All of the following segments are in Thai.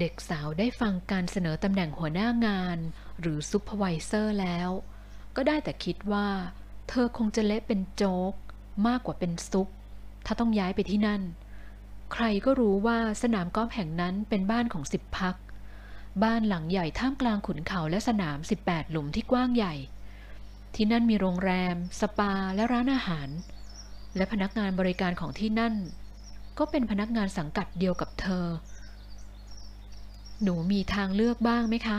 เด็กสาวได้ฟังการเสนอตำแหน่งหัวหน้างาน หรือ supervisor แล้ว ก็ได้แต่คิดว่า เธอคงจะเละเป็นโจ๊ก มากกว่าเป็นซุป ถ้าต้องย้ายไปที่นั่น ใครก็รู้ว่าสนามกอล์ฟแห่งนั้นเป็นบ้านของสิบพัก บ้านหลังใหญ่ท่ามกลางขุนเขาและสนาม 18 หลุมที่กว้างใหญ่ ที่นั่นมีโรงแรม สปาและร้านอาหาร และพนักงานบริการของที่นั่น ก็เป็นพนักงานสังกัดเดียวกับเธอ หนูมีทางเลือกบ้างไหมคะ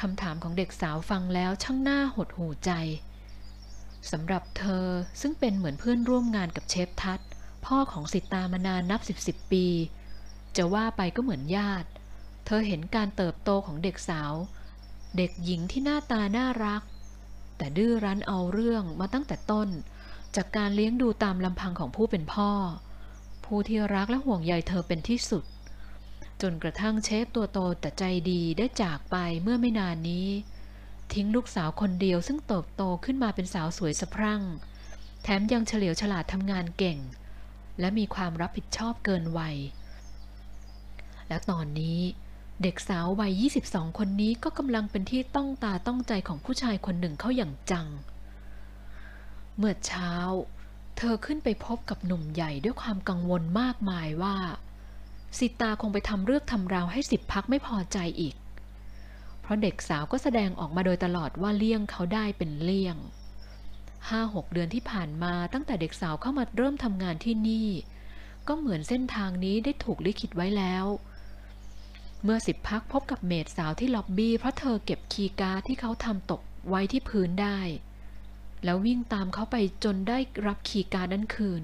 คำถามของเด็กสาวฟังแล้วช่างหน้าหดหูใจสำหรับเธอซึ่งเป็นเหมือนเพื่อนร่วมงานกับเชฟทัศพ่อของสิตามานานนับสิบสิบปี จะว่าไปก็เหมือนญาติ เธอเห็นการเติบโตของเด็กสาว เด็กหญิงที่หน้าตาน่ารัก แต่ดื้อรั้นเอาเรื่องมาตั้งแต่ต้น จากการเลี้ยงดูตามลำพังของผู้เป็นพ่อ ผู้ที่รักและห่วงใยเธอเป็นที่สุด จนกระทั่งเชฟตัวโตแต่ใจดีได้จากไปเมื่อไม่นานนี้ ทิ้งลูกสาวคนเดียวซึ่งเติบโตขึ้นมาเป็นสาวสวยสะพรั่ง แถมยังเฉลียวฉลาดทำงานเก่ง และมีความรับผิดชอบเกินวัย และตอนนี้เด็กสาววัย 22 คนนี้ก็กำลังเป็นที่ต้องตาต้องใจของผู้ชายคนหนึ่งเข้าอย่างจัง เมื่อเช้า เธอขึ้นไปพบกับหนุ่มใหญ่ด้วยความกังวลมากมายว่า สิตาคงไปทำเรื่องทำราวให้สิบพักไม่พอใจอีก เพราะเด็กสาวก็แสดงออกมาโดยตลอดว่าเลี่ยงเขาได้เป็นเลี่ยงห้าหกเดือนที่ผ่านมาตั้งแต่เด็กสาวเข้ามาเริ่มทำงานที่นี่ ก็เหมือนเส้นทางนี้ได้ถูกลิขิตไว้แล้ว เมื่อสิบพักพบกับเมดสาวที่ล็อบบี้เพราะเธอเก็บคีย์การ์ดที่เขาทำตกไว้ที่พื้นได้ แล้ววิ่งตามเขาไปจนได้รับคีย์การ์ดนั้นคืน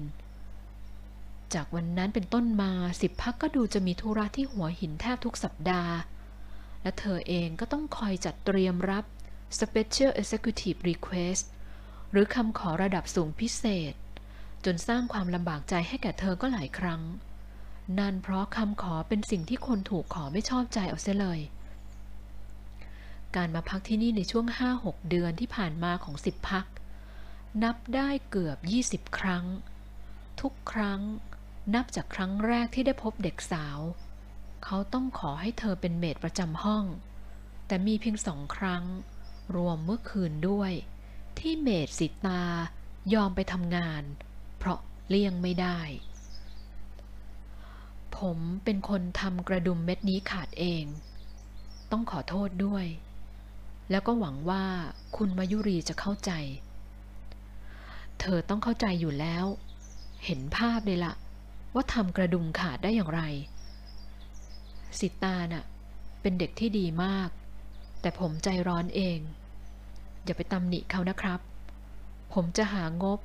จากวันนั้นเป็นต้นมาสิบพักก็ดูจะมีธุระที่หัวหินแทบทุกสัปดาห์ และเธอเองก็ต้องคอยจัดเตรียมรับ Special Executive Request หรือคำขอระดับสูงพิเศษ จนสร้างความลำบากใจให้แก่เธอก็หลายครั้ง นั่นเพราะคำขอเป็นสิ่งที่คนถูกขอไม่ชอบใจเอาเสียเลย การมาพักที่นี่ในช่วง 5-6 เดือนที่ผ่านมาของสิบพัก นับได้เกือบ 20 ครั้ง ทุกครั้ง นับจากครั้งแรกที่ได้พบเด็กสาว เขาต้องขอให้เธอเป็นเมดประจำห้อง แต่มีเพียงสองครั้ง รวมเมื่อคืนด้วย ที่เมดสิตายอมไปทำงาน เพราะเลี่ยงไม่ได้ ผมเป็นคนทำกระดุมเม็ดนี้ขาดเอง ต้องขอโทษด้วย แล้วก็หวังว่าคุณมายุรีจะเข้าใจ เธอต้องเข้าใจอยู่แล้ว เห็นภาพเลยละ ว่าทำกระดุมขาดได้อย่างไร สิตาน่ะ เป็นเด็กที่ดีมาก แต่ผมใจร้อนเอง อย่าไปตำหนิเขานะครับ ผมจะหางบ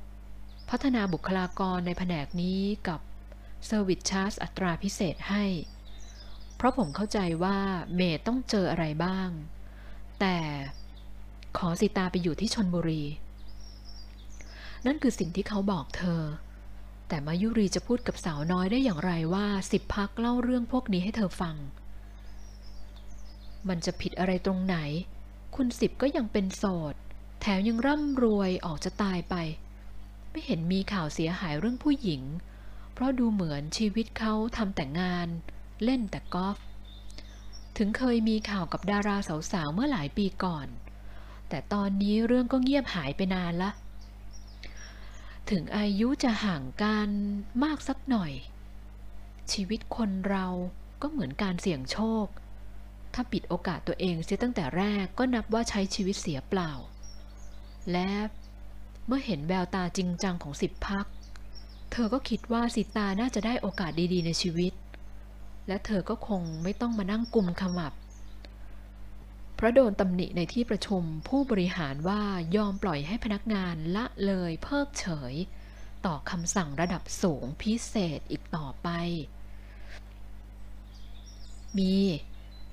พัฒนาบุคลากรในแผนกนี้กับเซอร์วิสชาร์จอัตราพิเศษให้ เพราะผมเข้าใจว่าเมย์ต้องเจออะไรบ้าง แต่ขอสิตาไปอยู่ที่ชนบุรี นั่นคือสิ่งที่เขาบอกเธอ แต่มายุรีจะพูดกับสาวน้อยได้อย่างไรว่าสิบพักเล่าเรื่องพวกนี้ให้เธอฟัง มันจะผิดอะไรตรงไหน คุณสิบก็ยังเป็นโสด แถมยังร่ำรวยออกจะตายไป ไม่เห็นมีข่าวเสียหายเรื่องผู้หญิง เพราะดูเหมือนชีวิตเขาทำแต่งาน เล่นแต่กอล์ฟถึงเคยมีข่าวกับดาราสาวๆเมื่อหลายปีก่อน แต่ตอนนี้เรื่องก็เงียบหายไปนานละ ถึงอายุจะห่างกันมากสักหน่อย ชีวิตคนเราก็เหมือนการเสี่ยงโชค ถ้าปิดโอกาสตัวเองเสียตั้งแต่แรกก็นับว่าใช้ชีวิตเสียเปล่า และเมื่อเห็นแววตาจริงจังของสิบพัก เธอก็คิดว่าสิตาน่าจะได้โอกาสดีๆในชีวิต และเธอก็คงไม่ต้องมานั่งกุมขมับ เพราะโดนตำหนิในที่ประชุมผู้บริหารว่ายอมปล่อยให้พนักงานละเลยเพิกเฉย ต่อคำสั่งระดับสูงพิเศษอีกต่อไป มี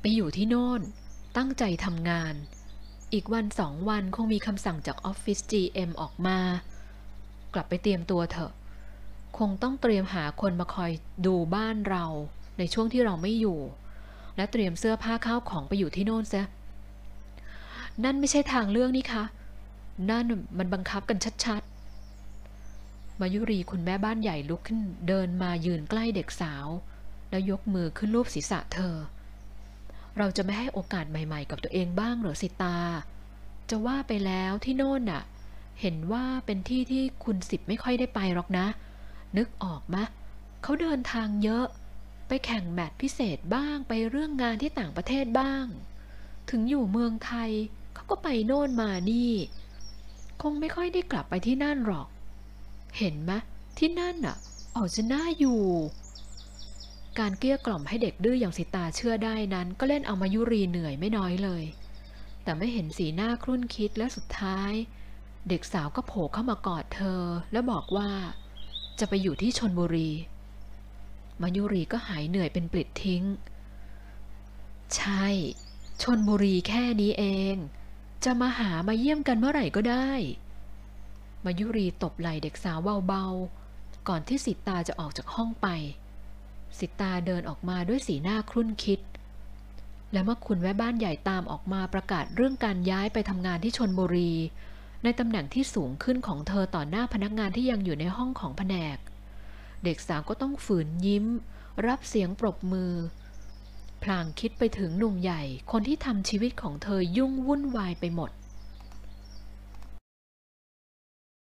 ไปอยู่ที่โน่น ตั้งใจทำงาน อีกวันสองวันคงมีคำสั่งจากออฟฟิศ GM ออกมา กลับไปเตรียมตัวเถอะ คงต้องเตรียมหาคนมาคอยดูบ้านเราในช่วงที่เราไม่อยู่ และเตรียมเสื้อผ้าข้าวของไปอยู่ที่โน่นซะ นั่นไม่ใช่ทางเลือกนี่คะนั่นมันบังคับกันชัดๆ มายุรีคุณแม่บ้านใหญ่ลุกขึ้น เดินมายืนใกล้เด็กสาว แล้วยกมือขึ้นรูปศีรษะเธอ เราจะไม่ให้โอกาสใหม่ๆ กับตัวเองบ้างเหรอสิตา จะว่าไปแล้วที่โน่นน่ะ เห็นว่าเป็นที่ที่คุณสิบไม่ค่อยได้ไปหรอกนะ นึกออกมะเขาเดินทางเยอะ ไปแข่งแมตช์พิเศษบ้างไปเรื่องงานที่ต่างประเทศบ้าง ถึงอยู่เมืองไทย เขาก็ไปโน่นมานี่ คงไม่ค่อยได้กลับไปที่นั่นหรอก เห็นไหมที่นั่นน่ะ ออกจะน่าอยู่ การเกลี้ยกล่อมให้เด็กดื้ออย่างสิตาเชื่อได้นั้น ก็เล่นเอามายุรีเหนื่อยไม่น้อยเลย แต่ไม่เห็นสีหน้าครุ่นคิดและสุดท้าย เด็กสาวก็โผล่เข้ามากอดเธอ แล้วบอกว่า จะไปอยู่ที่ชนบุรี มายุรีก็หายเหนื่อยเป็นปลิดทิ้ง ใช่ชนบุรีแค่นี้เอง จะมาหามาเยี่ยมกันเมื่อไหร่ก็ได้ มายุรีตบไหล่เด็กสาวเบาๆ ก่อนที่สิตาจะออกจากห้องไป สิตาเดินออกมาด้วยสีหน้าครุ่นคิด และเมื่อคุณแม่บ้านใหญ่ตามออกมาประกาศเรื่องการย้ายไปทำงานที่ชนบุรี ในตำแหน่งที่สูงขึ้นของเธอต่อหน้าพนักงานที่ยังอยู่ในห้องของแผนก เด็กสาวก็ต้องฝืนยิ้ม รับเสียงปรบมือ พลางคิดไปถึงหนุ่มใหญ่ คนที่ทำชีวิตของเธอยุ่งวุ่นวายไปหมด